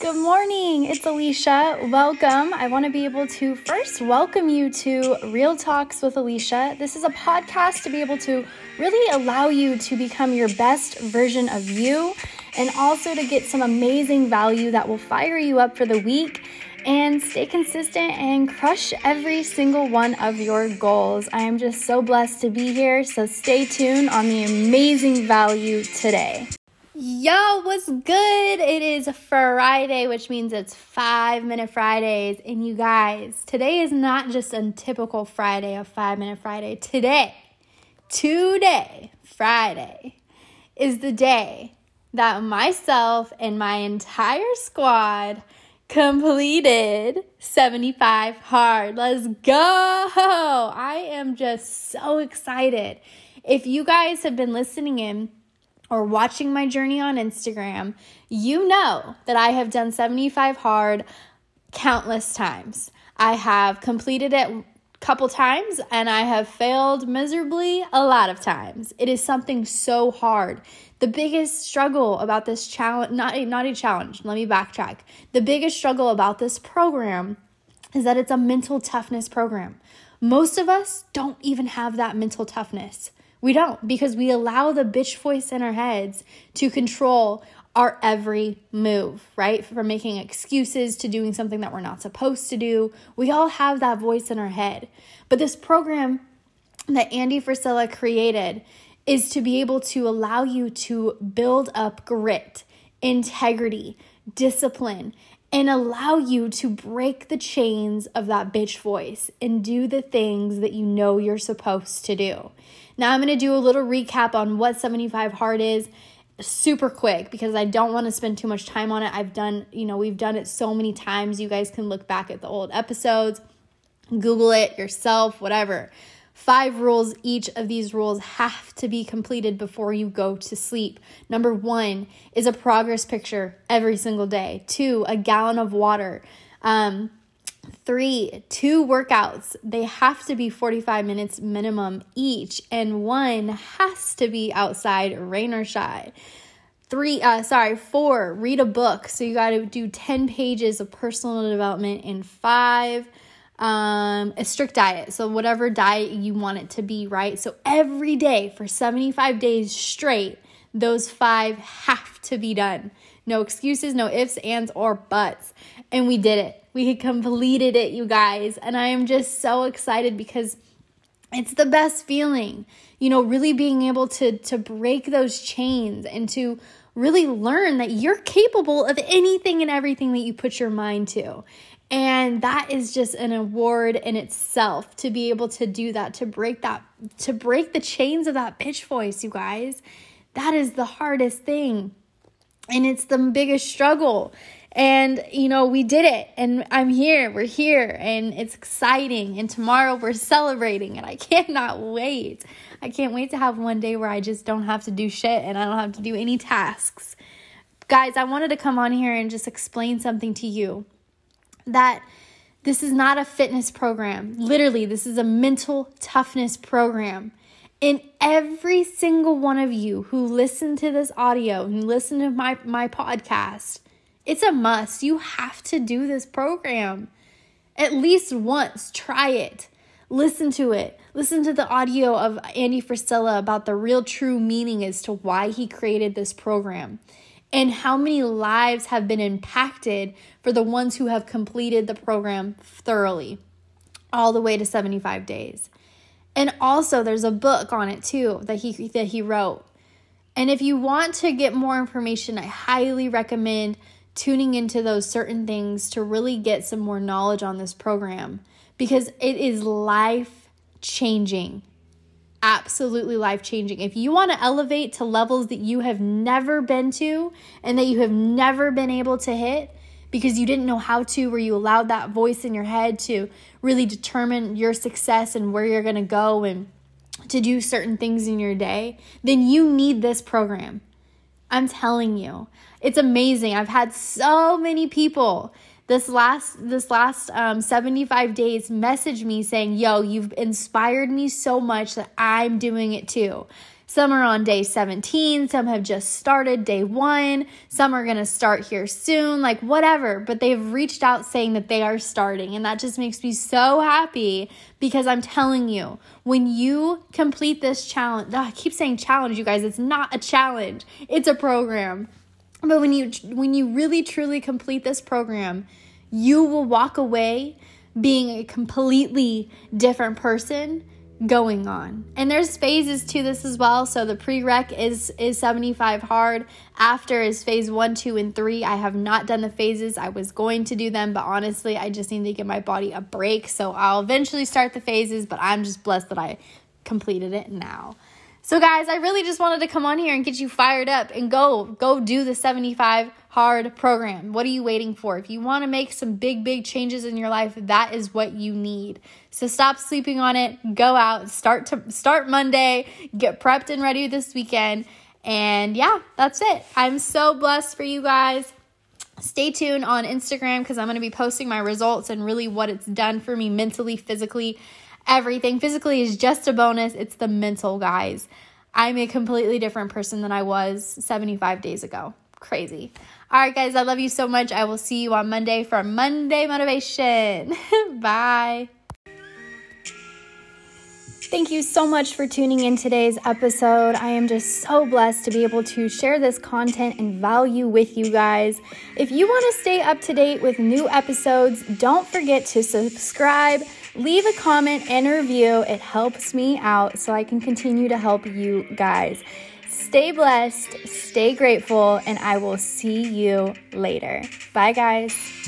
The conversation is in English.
Good morning. It's Alicia. Welcome. I want to be able to first welcome you to Real Talks with Alicia. This is a podcast to be able to really allow you to become your best version of you and also to get some amazing value that will fire you up for the week and stay consistent and crush every single one of your goals. I am just so blessed to be here, so stay tuned on the amazing value today. Yo, what's good? It is Friday, which means it's five minute Fridays. And you guys, today is not just a typical Friday of five minute Friday. Today, today, Friday, is the day that myself and my entire squad completed 75 hard. Let's go! I am just so excited. If you guys have been listening in or watching my journey on Instagram, you know that I have done 75 hard countless times. I have completed it a couple times and I have failed miserably a lot of times. It is something so hard. The biggest struggle about this challenge, not a, not a challenge, let me backtrack. The biggest struggle about this program is that it's a mental toughness program. Most of us don't even have that mental toughness. We don't because we allow the bitch voice in our heads to control our every move, right? From making excuses to doing something that we're not supposed to do. We all have that voice in our head. But this program that Andy Frisella created is to be able to allow you to build up grit, integrity, discipline, and allow you to break the chains of that bitch voice and do the things that you know you're supposed to do. Now, I'm to do a little recap on what 75 Hard is super quick because I don't want to spend too much time on it. I've done, you know, we've done it so many times. You guys can look back at the old episodes, Google it yourself, whatever. Five rules. Each of these rules have to be completed before you go to sleep. Number one is a progress picture every single day. Two, a gallon of water. Um, Three, two workouts. They have to be 45 minutes minimum each, and one has to be outside, rain or shine. Three, uh, sorry, four, read a book. So you got to do 10 pages of personal development. in five, um, a strict diet. So whatever diet you want it to be, right? So every day for 75 days straight, those five have to be done. No excuses, no ifs, ands, or buts. And we did it. We had completed it, you guys. And I am just so excited because it's the best feeling. You know, really being able to to break those chains and to really learn that you're capable of anything and everything that you put your mind to. And that is just an award in itself to be able to do that, to break that, to break the chains of that bitch voice, you guys. That is the hardest thing. And it's the biggest struggle. And, you know, we did it and I'm here, we're here and it's exciting. And tomorrow we're celebrating and I cannot wait. I can't wait to have one day where I just don't have to do shit and I don't have to do any tasks. Guys, I wanted to come on here and just explain something to you that this is not a fitness program. Literally, this is a mental toughness program. And every single one of you who listen to this audio, who listen to my, my podcast, it's a must. You have to do this program at least once. Try it. Listen to it. Listen to the audio of Andy Frisella about the real true meaning as to why he created this program and how many lives have been impacted for the ones who have completed the program thoroughly, all the way to 75 days. And also there's a book on it too that he that he wrote. And if you want to get more information, I highly recommend tuning into those certain things to really get some more knowledge on this program because it is life changing. Absolutely life changing. If you want to elevate to levels that you have never been to and that you have never been able to hit because you didn't know how to, or you allowed that voice in your head to really determine your success and where you're going to go and to do certain things in your day, then you need this program. I'm telling you, it's amazing. I've had so many people this last this last um, 75 days message me saying, "Yo, you've inspired me so much that I'm doing it too." Some are on day 17, some have just started day one, some are gonna start here soon, like whatever. But they've reached out saying that they are starting, and that just makes me so happy because I'm telling you, when you complete this challenge, I keep saying challenge, you guys, it's not a challenge, it's a program. But when you when you really truly complete this program, you will walk away being a completely different person going on. And there's phases to this as well. So the prereq is is 75 hard. After is phase 1, 2 and 3. I have not done the phases. I was going to do them, but honestly, I just need to give my body a break. So I'll eventually start the phases, but I'm just blessed that I completed it now. So guys, I really just wanted to come on here and get you fired up and go go do the 75 hard program. What are you waiting for? If you want to make some big big changes in your life, that is what you need. So stop sleeping on it. Go out, start to start Monday, get prepped and ready this weekend. And yeah, that's it. I'm so blessed for you guys. Stay tuned on Instagram because I'm going to be posting my results and really what it's done for me mentally, physically, everything. Physically is just a bonus, it's the mental, guys. I'm a completely different person than I was 75 days ago. Crazy. All right, guys, I love you so much. I will see you on Monday for Monday Motivation. Bye. Thank you so much for tuning in today's episode. I am just so blessed to be able to share this content and value with you guys. If you want to stay up to date with new episodes, don't forget to subscribe Leave a comment and review. It helps me out so I can continue to help you guys. Stay blessed, stay grateful, and I will see you later. Bye, guys.